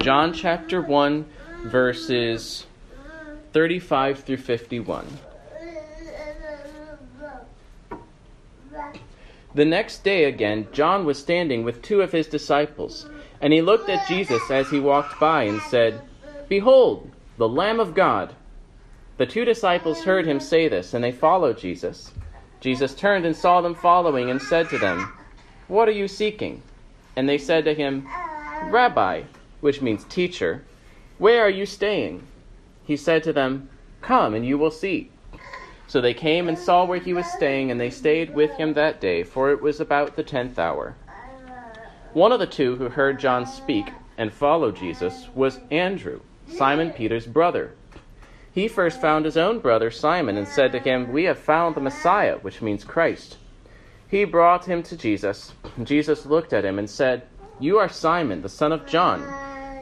John chapter 1, verses 35 through 51. The next day again, John was standing with two of his disciples, and he looked at Jesus as he walked by and said, Behold, the Lamb of God. The two disciples heard him say this, and they followed Jesus. Jesus turned and saw them following and said to them, What are you seeking? And they said to him, Rabbi, which means teacher, where are you staying? He said to them, Come and you will see. So they came and saw where he was staying, and they stayed with him that day, for it was about the tenth hour. One of the two who heard John speak and followed Jesus was Andrew, Simon Peter's brother. He first found his own brother Simon and said to him, We have found the Messiah, which means Christ. He brought him to Jesus. Jesus looked at him and said, You are Simon, the son of John.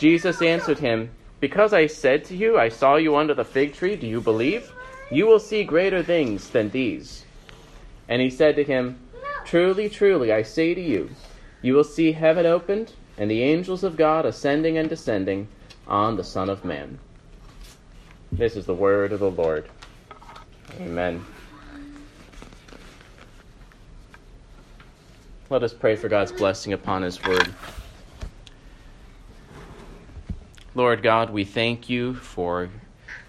Jesus answered him, because I said to you, I saw you under the fig tree, do you believe? You will see greater things than these. And he said to him, Truly, truly, I say to you, you will see heaven opened, and the angels of God ascending and descending on the Son of Man. This is the word of the Lord. Amen. Let us pray for God's blessing upon his word. Lord God, we thank you for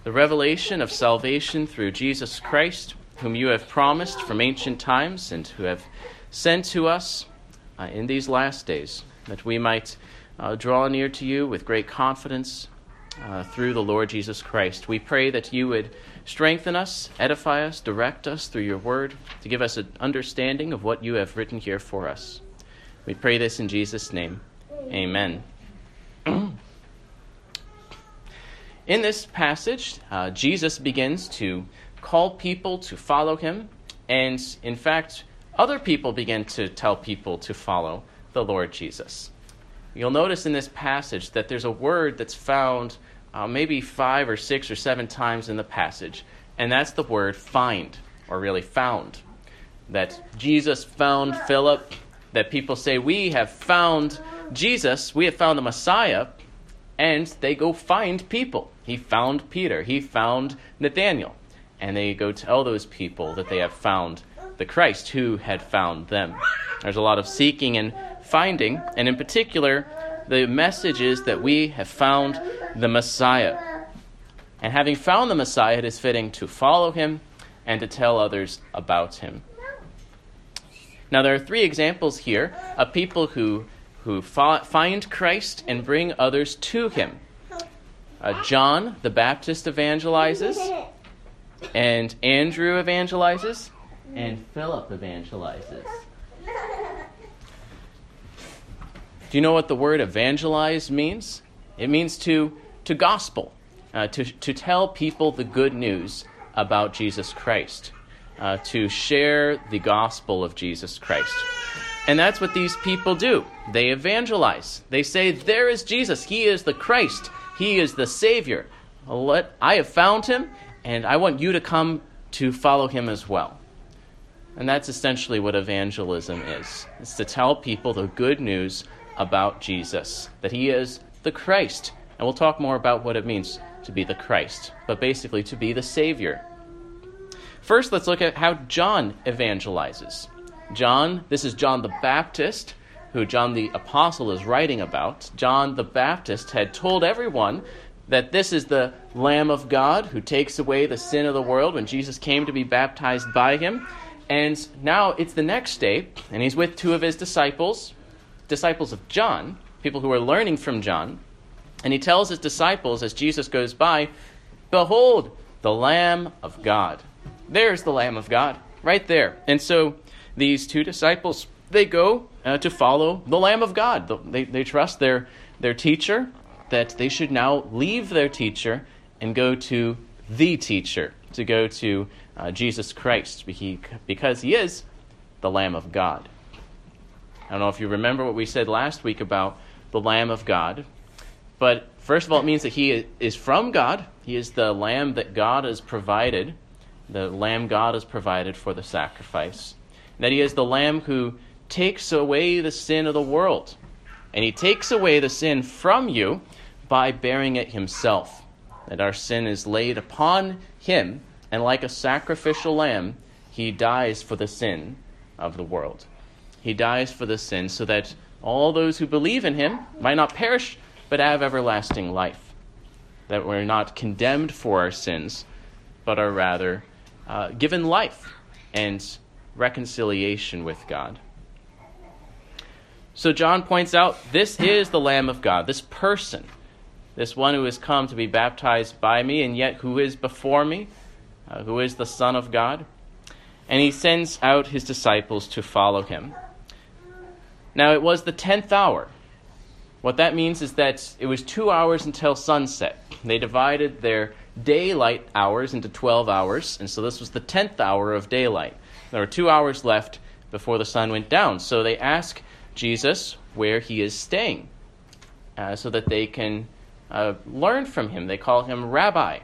the revelation of salvation through Jesus Christ, whom you have promised from ancient times and who have sent to us uh, in these last days, that we might uh, draw near to you with great confidence uh, through the Lord Jesus Christ. We pray that you would strengthen us, edify us, direct us through your word, to give us an understanding of what you have written here for us. We pray this in Jesus' name. Amen. In this passage, uh, Jesus begins to call people to follow him, and in fact, other people begin to tell people to follow the Lord Jesus. You'll notice in this passage that there's a word that's found uh, maybe five or six or seven times in the passage, and that's the word find, or really found. That Jesus found Philip, that people say, We have found Jesus, we have found the Messiah, and they go find people. He found Peter, he found Nathanael, and they go tell those people that they have found the Christ who had found them. There's a lot of seeking and finding, and in particular, the message is that we have found the Messiah. And having found the Messiah, it is fitting to follow him and to tell others about him. Now, there are three examples here of people who who find Christ and bring others to him. Uh, John the Baptist evangelizes, and Andrew evangelizes, and Philip evangelizes. Do you know what the word evangelize means? It means to, to gospel, uh, to, to tell people the good news about Jesus Christ, uh, to share the gospel of Jesus Christ. And that's what these people do. They evangelize. They say, There is Jesus. He is the Christ. He is the Savior. Let, I have found him, and I want you to come to follow him as well. And that's essentially what evangelism is. It's to tell people the good news about Jesus, that he is the Christ. And we'll talk more about what it means to be the Christ, but basically to be the Savior. First, let's look at how John evangelizes. John, this is John the Baptist. who John the Apostle is writing about, John the Baptist had told everyone that this is the Lamb of God who takes away the sin of the world when Jesus came to be baptized by him. And now it's the next day, and he's with two of his disciples, disciples of John, people who are learning from John. And he tells his disciples as Jesus goes by, Behold, the Lamb of God. There's the Lamb of God, right there. And so these two disciples, they go uh, to follow the Lamb of God. They, they trust their, their teacher, that they should now leave their teacher and go to the teacher, to go to uh, Jesus Christ, because he is the Lamb of God. I don't know if you remember what we said last week about the Lamb of God, but first of all, it means that he is from God. He is the Lamb that God has provided, the Lamb God has provided for the sacrifice. That he is the Lamb who takes away the sin of the world. And he takes away the sin from you by bearing it himself. That our sin is laid upon him, and like a sacrificial lamb, he dies for the sin of the world. He dies for the sin so that all those who believe in him might not perish, but have everlasting life. That we're not condemned for our sins, but are rather uh, given life and reconciliation with God. So John points out this is the Lamb of God, this person this one who has come to be baptized by me, and yet who is before me, uh, who is the Son of God. And he sends out his disciples to follow him. Now, it was the tenth hour. What that means is that it was two hours until sunset. They divided their daylight hours into 12 hours, and so this was the tenth hour of daylight. There were two hours left before the sun went down. So they ask Jesus where he is staying uh, so that they can uh, learn from him. They call him rabbi.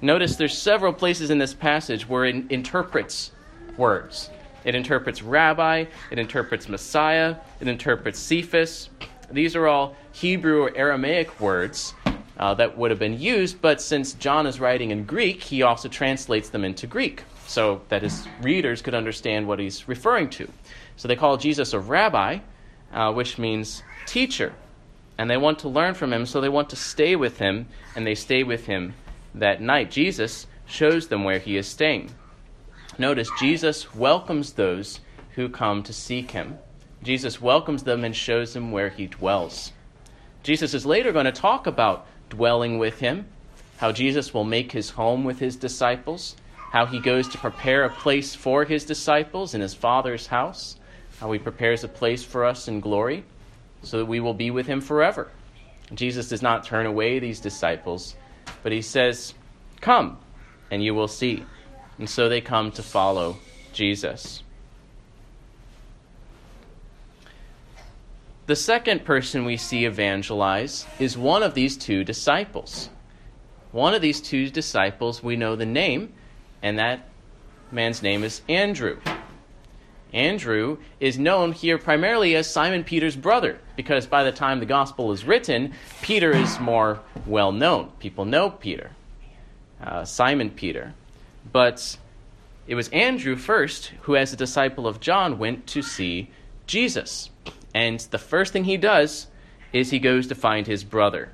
Notice there's several places in this passage where it interprets words. It interprets rabbi, it interprets Messiah, it interprets Cephas. These are all Hebrew or Aramaic words uh, that would have been used, but since John is writing in Greek, he also translates them into Greek so that his readers could understand what he's referring to. So they call Jesus a rabbi, uh, which means teacher and they want to learn from him, so they want to stay with him, and they stay with him that night. Jesus shows them where he is staying. Notice, Jesus welcomes those who come to seek him. Jesus welcomes them and shows them where he dwells. Jesus is later going to talk about dwelling with him, how Jesus will make his home with his disciples, how he goes to prepare a place for his disciples in his Father's house, how he prepares a place for us in glory so that we will be with him forever. Jesus does not turn away these disciples, but he says, Come, and you will see. And so they come to follow Jesus. The second person we see evangelize is one of these two disciples. One of these two disciples, we know the name, and that man's name is Andrew. Andrew is known here primarily as Simon Peter's brother, because by the time the gospel is written, Peter is more well known. People know Peter, uh, Simon Peter. But it was Andrew first who, as a disciple of John, went to see Jesus. And the first thing he does is he goes to find his brother.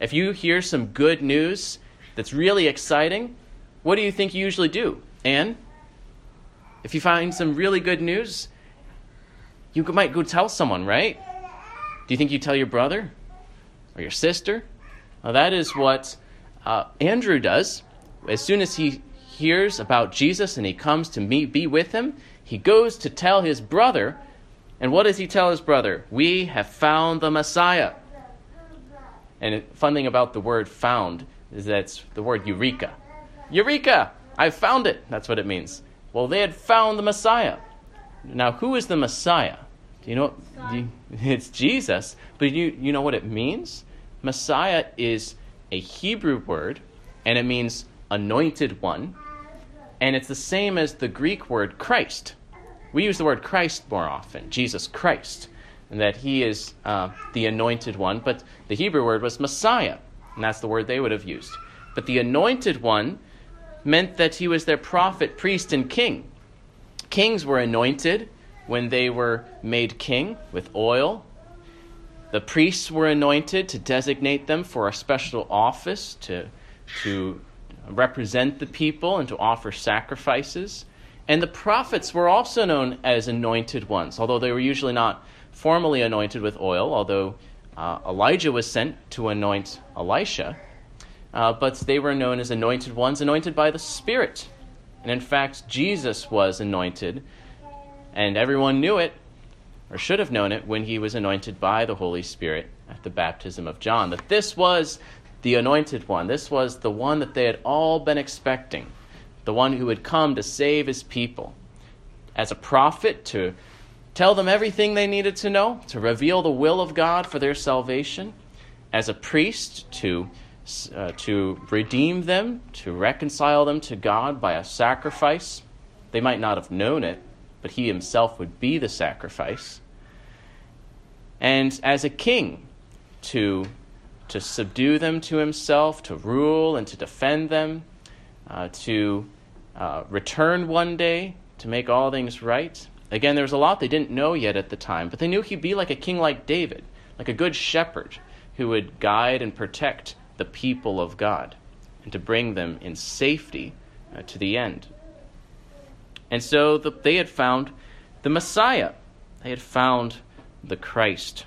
If you hear some good news that's really exciting, what do you think you usually do? Anne? If you find some really good news, you might go tell someone, right? Do you think you tell your brother or your sister? Well, that is what uh, Andrew does. As soon as he hears about Jesus and he comes to meet, be with him, he goes to tell his brother. And what does he tell his brother? We have found the Messiah. And fun thing about the word found is that's the word eureka. Eureka! I found it. That's what it means. Well, they had found the Messiah. Now, who is the Messiah? Do you know? Do you, it's Jesus. But you, you know what it means? Messiah is a Hebrew word, and it means anointed one. And it's the same as the Greek word Christ. We use the word Christ more often, Jesus Christ, and that he is uh, the anointed one. But the Hebrew word was Messiah, and that's the word they would have used. But the anointed one meant that he was their prophet, priest, and king. Kings were anointed when they were made king with oil. The priests were anointed to designate them for a special office to, to represent the people and to offer sacrifices. And the prophets were also known as anointed ones, although they were usually not formally anointed with oil, although uh, Elijah was sent to anoint Elisha. Uh, but they were known as anointed ones, anointed by the Spirit. And in fact, Jesus was anointed, and everyone knew it, or should have known it, when he was anointed by the Holy Spirit at the baptism of John. That this was the anointed one, this was the one that they had all been expecting, the one who would come to save his people. As a prophet, to tell them everything they needed to know, to reveal the will of God for their salvation. As a priest, to uh, to redeem them, to reconcile them to God by a sacrifice. They might not have known it, but he himself would be the sacrifice. And as a king, to, to subdue them to himself, to rule and to defend them, uh, to uh, return one day to make all things right. Again, there was a lot they didn't know yet at the time, but they knew he'd be like a king like David, like a good shepherd who would guide and protect the people of God and to bring them in safety uh, to the end. And so the, they had found the Messiah, they had found the Christ.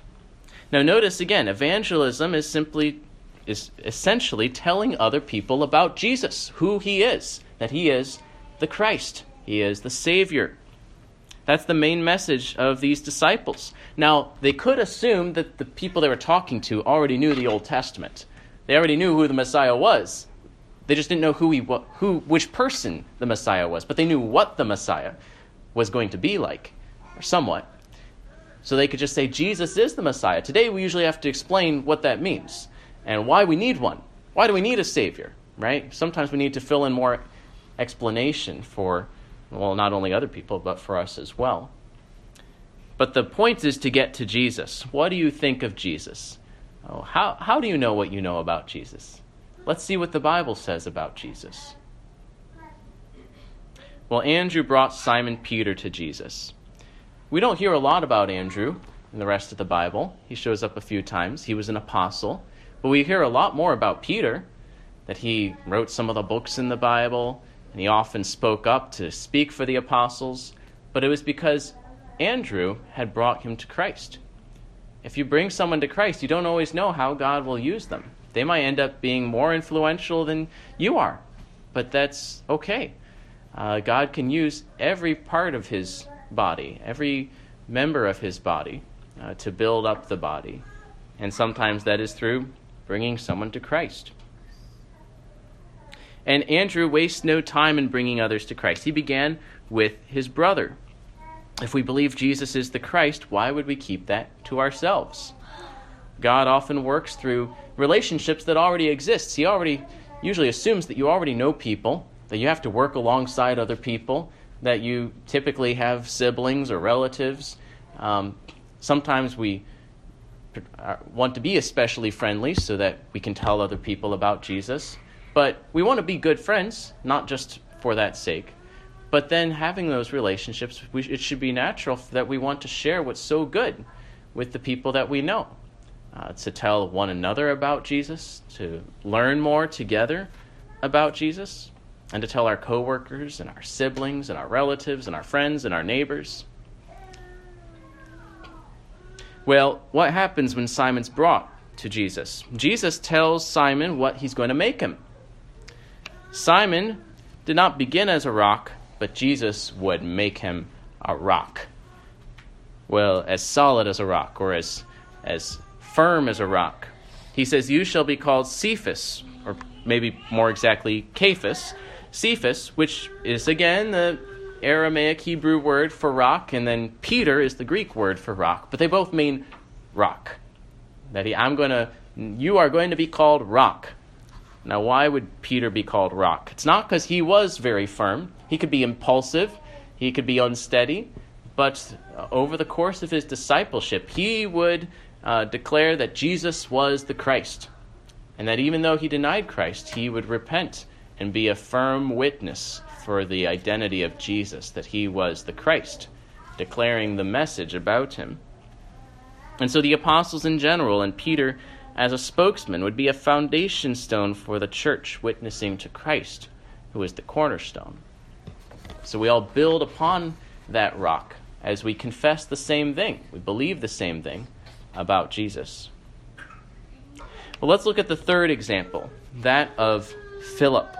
Now, notice again, evangelism is simply, is essentially telling other people about Jesus, who he is, that he is the Christ, he is the Savior. That's the main message of these disciples. Now, they could assume that the people they were talking to already knew the Old Testament. They already knew who the Messiah was. They just didn't know who he who which person the Messiah was, but they knew what the Messiah was going to be like, or somewhat. So they could just say Jesus is the Messiah. Today we usually have to explain what that means and why we need one. Why do we need a savior, right? Sometimes we need to fill in more explanation for well, not only other people, but for us as well. But the point is to get to Jesus. What do you think of Jesus? Oh, how, how do you know what you know about Jesus? Let's see what the Bible says about Jesus. Well, Andrew brought Simon Peter to Jesus. We don't hear a lot about Andrew in the rest of the Bible. He shows up a few times. He was an apostle. But we hear a lot more about Peter, that he wrote some of the books in the Bible, and he often spoke up to speak for the apostles. But it was because Andrew had brought him to Christ. If you bring someone to Christ, you don't always know how God will use them. They might end up being more influential than you are, but that's okay. Uh, God can use every part of his body, every member of his body, uh, to build up the body. And sometimes that is through bringing someone to Christ. And Andrew wastes no time in bringing others to Christ. He began with his brother. If we believe Jesus is the Christ, why would we keep that to ourselves? God often works through relationships that already exist. He already usually assumes that you already know people, that you have to work alongside other people, that you typically have siblings or relatives. Um, sometimes we want to be especially friendly so that we can tell other people about Jesus. But we want to be good friends, not just for that sake. But then having those relationships, we, it should be natural that we want to share what's so good with the people that we know. Uh, to tell one another about Jesus, to learn more together about Jesus, and to tell our coworkers and our siblings and our relatives and our friends and our neighbors. Well, what happens when Simon's brought to Jesus? Jesus tells Simon what he's going to make him. Simon did not begin as a rock, but Jesus would make him a rock. Well, as solid as a rock, or as, as firm as a rock. He says, You shall be called Cephas, or maybe more exactly, Cephas. Cephas, which is again the Aramaic Hebrew word for rock, and then Peter is the Greek word for rock, but they both mean rock. That he, I'm going to, you are going to be called rock. Now, why would Peter be called rock? It's not because he was very firm. He could be impulsive, he could be unsteady, but over the course of his discipleship, he would uh, declare that Jesus was the Christ. And that even though he denied Christ, he would repent and be a firm witness for the identity of Jesus, that he was the Christ. declaring the message about him. And so the apostles in general and Peter as a spokesman would be a foundation stone for the church witnessing to Christ, who is the cornerstone. So we all build upon that rock as we confess the same thing. We believe the same thing about Jesus. Well, let's look at the third example, that of Philip.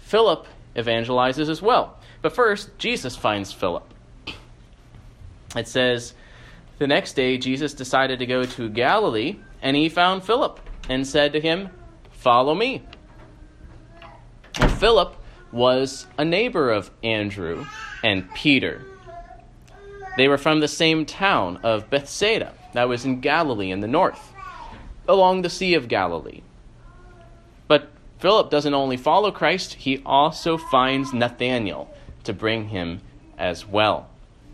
Philip evangelizes as well. But first, Jesus finds Philip. It says, The next day, Jesus decided to go to Galilee, and he found Philip and said to him, Follow me. And Philip was a neighbor of Andrew and Peter. They were from the same town of Bethsaida, that was in Galilee in the north, along the Sea of Galilee. But Philip doesn't only follow Christ, he also finds Nathanael to bring him as well.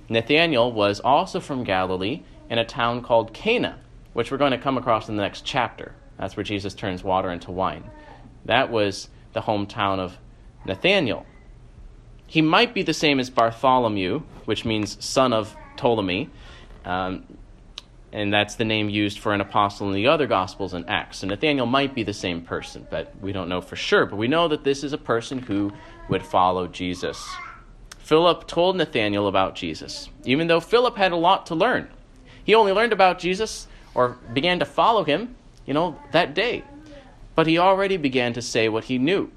Nathanael was also from Galilee in a town called Cana, which we're going to come across in the next chapter. That's where Jesus turns water into wine. That was the hometown of Nathanael. He might be the same as Bartholomew, which means son of Ptolemy, um, and that's the name used for an apostle in the other Gospels and Acts. So Nathanael might be the same person, but we don't know for sure. But we know that this is a person who would follow Jesus. Philip told Nathanael about Jesus, even though Philip had a lot to learn. He only learned about Jesus or began to follow him, you know, that day. But he already began to say what he knew.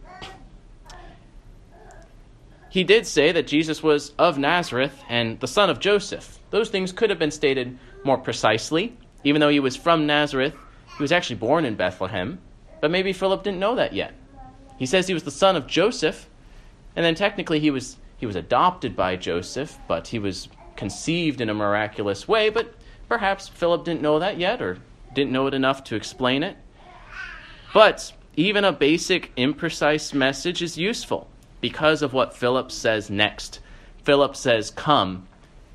He did say that Jesus was of Nazareth and the son of Joseph. Those things could have been stated more precisely. Even though he was from Nazareth, he was actually born in Bethlehem. But maybe Philip didn't know that yet. He says he was the son of Joseph, and then technically he was he was adopted by Joseph, but he was conceived in a miraculous way, but perhaps Philip didn't know that yet or didn't know it enough to explain it. But even a basic imprecise message is useful because of what Philip says next. Philip says, Come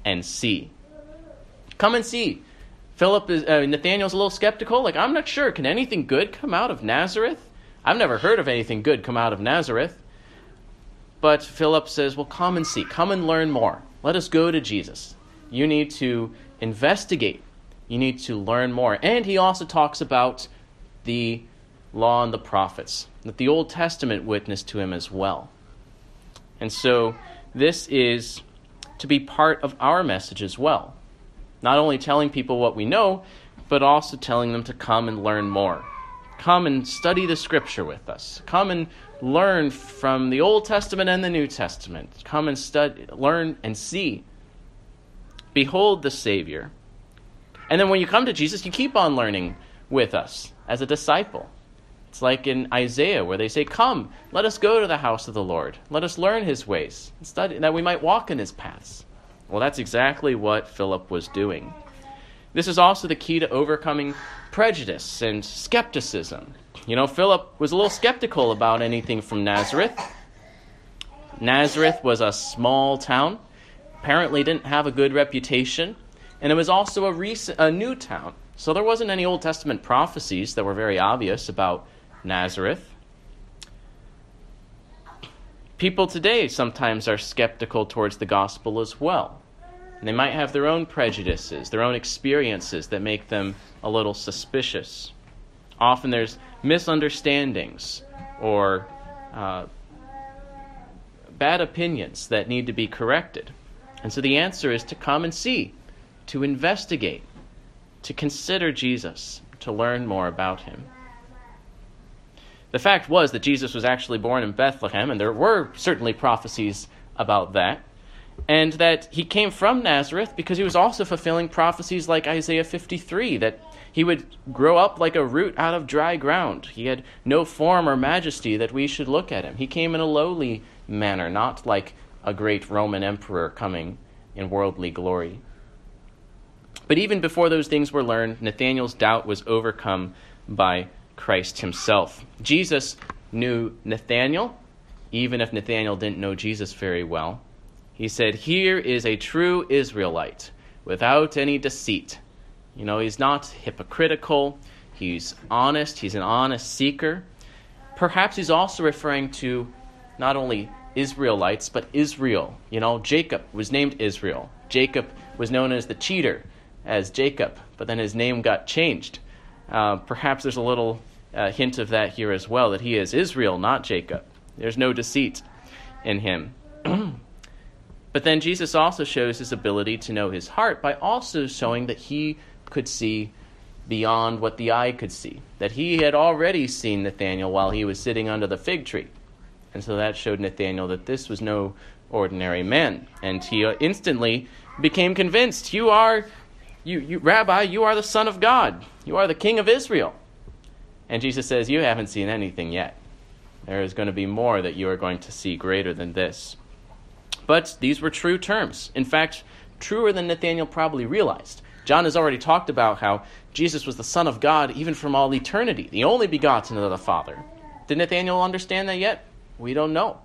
and see. Come and see. Philip is, uh, Nathanael's a little skeptical. Like, I'm not sure. Can anything good come out of Nazareth? I've never heard of anything good come out of Nazareth. But Philip says, Well, come and see. Come and learn more. Let us go to Jesus. You need to investigate. You need to learn more. And he also talks about the law and the prophets, that the Old Testament witnessed to him as well. And so this is to be part of our message as well. Not only telling people what we know, but also telling them to come and learn more. Come and study the scripture with us. Come and learn from the Old Testament and the New Testament. Come and study, learn and see. Behold the Savior. And then when you come to Jesus, you keep on learning with us as a disciple. It's like in Isaiah where they say, Come, let us go to the house of the Lord. Let us learn his ways, and study, that we might walk in his paths. Well, that's exactly what Philip was doing. This is also the key to overcoming prejudice and skepticism. You know, Philip was a little skeptical about anything from Nazareth. Nazareth was a small town, apparently didn't have a good reputation, and it was also a, recent, a new town. So there wasn't any Old Testament prophecies that were very obvious about Nazareth. People today sometimes are skeptical towards the gospel as well. And they might have their own prejudices, their own experiences that make them a little suspicious. Often there's misunderstandings or uh, bad opinions that need to be corrected. And so the answer is to come and see, to investigate, to consider Jesus, to learn more about him. The fact was that Jesus was actually born in Bethlehem, and there were certainly prophecies about that. And that he came from Nazareth because he was also fulfilling prophecies like Isaiah 53 that he would grow up like a root out of dry ground. He had no form or majesty that we should look at him. He came in a lowly manner, not like a great Roman emperor coming in worldly glory. But even before those things were learned, Nathanael's doubt was overcome by Christ himself. Jesus knew Nathanael, even if Nathanael didn't know Jesus very well. He said, Here is a true Israelite without any deceit. You know, he's not hypocritical, he's honest, he's an honest seeker. Perhaps he's also referring to not only Israelites, but Israel. You know, Jacob was named Israel. Jacob was known as the cheater, as Jacob, but then his name got changed. Uh, perhaps there's a little uh, hint of that here as well, that he is Israel, not Jacob. There's no deceit in him. but then Jesus also shows his ability to know his heart by also showing that he could see beyond what the eye could see, that he had already seen Nathanael while he was sitting under the fig tree. And so that showed Nathanael that this was no ordinary man. And he uh, instantly became convinced, You are, you, you, Rabbi, you are the Son of God. You are the King of Israel. And Jesus says, You haven't seen anything yet. There is going to be more that you are going to see greater than this. But these were true terms. In fact, truer than Nathanael probably realized. John has already talked about how Jesus was the Son of God even from all eternity, the only begotten of the Father. Did Nathanael understand that yet? We don't know.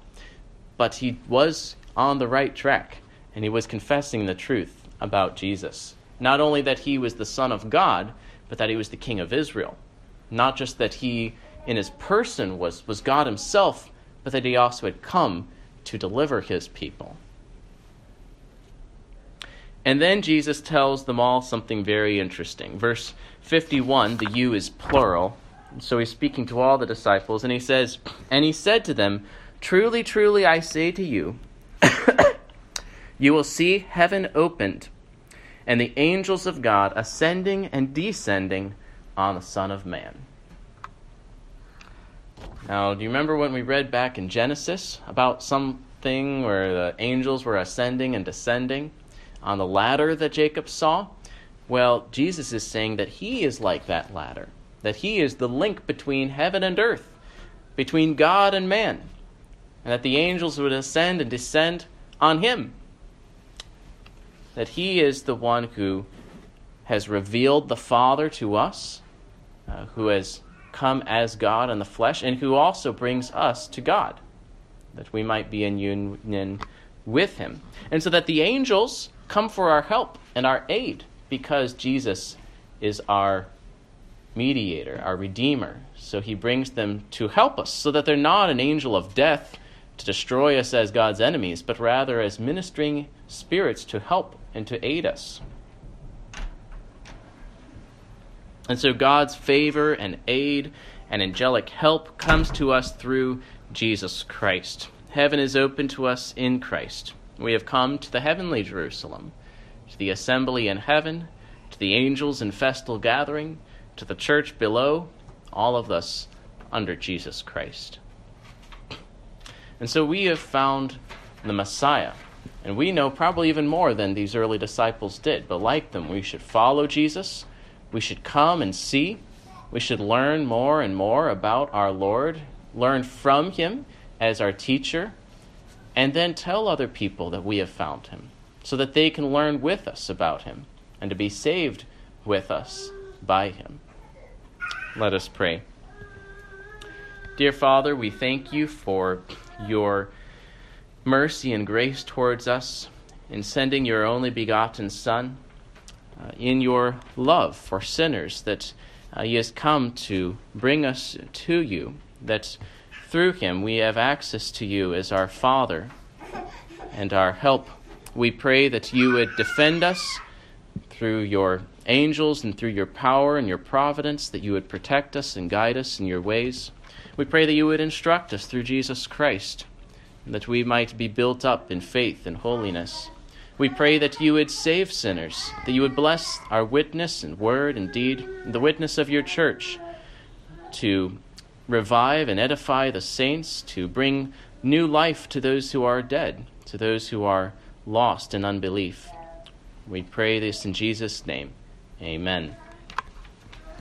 But he was on the right track, and he was confessing the truth about Jesus. Not only that he was the Son of God, but that he was the King of Israel. Not just that he, in his person, was, was God himself, but that he also had come to deliver his people. And then Jesus tells them all something very interesting. Verse 51, the you is plural. So he's speaking to all the disciples, and he says, And he said to them, Truly, truly, I say to you, you will see heaven opened, and the angels of God ascending and descending on the Son of Man. Now, do you remember when we read back in Genesis about something where the angels were ascending and descending? On the ladder that Jacob saw? Well, Jesus is saying that he is like that ladder, that he is the link between heaven and earth, between God and man, and that the angels would ascend and descend on him. That he is the one who has revealed the Father to us, uh, who has come as God in the flesh, and who also brings us to God, that we might be in union with him. And so that the angels come for our help and our aid because Jesus is our mediator, our redeemer. So he brings them to help us so that they're not an angel of death to destroy us as God's enemies, but rather as ministering spirits to help and to aid us. And so God's favor and aid and angelic help comes to us through Jesus Christ. Heaven is open to us in Christ. We have come to the heavenly Jerusalem, to the assembly in heaven, to the angels in festal gathering, to the church below, all of us under Jesus Christ. And so we have found the Messiah. And we know probably even more than these early disciples did. But like them, we should follow Jesus. We should come and see. We should learn more and more about our Lord, learn from him as our teacher, and then tell other people that we have found him so that they can learn with us about him and to be saved with us by him. Let us pray. Dear Father, we thank you for your mercy and grace towards us in sending your only begotten Son, uh, in your love for sinners, that uh, he has come to bring us to you, that through him, we have access to you as our Father and our help. We pray that you would defend us through your angels and through your power and your providence, that you would protect us and guide us in your ways. We pray that you would instruct us through Jesus Christ, that we might be built up in faith and holiness. We pray that you would save sinners, that you would bless our witness and word and deed, and the witness of your church, to revive and edify the saints, to bring new life to those who are dead, to those who are lost in unbelief. We pray this in Jesus' name. Amen.